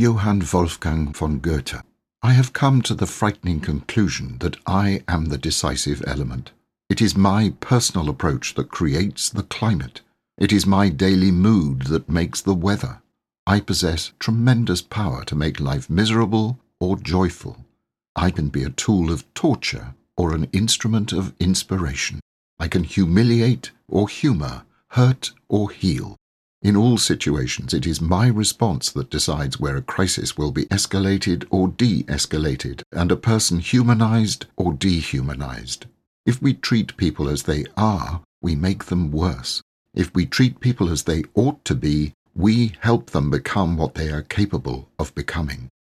Johann Wolfgang von Goethe. I have come to the frightening conclusion that I am the decisive element. It is my personal approach that creates the climate. It is my daily mood that makes the weather. I possess tremendous power to make life miserable or joyful. I can be a tool of torture or an instrument of inspiration. I can humiliate or humour, hurt or heal. In all situations, it is my response that decides where a crisis will be escalated or de escalated, and a person humanized or dehumanized. If we treat people as they are, we make them worse. If we treat people as they ought to be, we help them become what they are capable of becoming.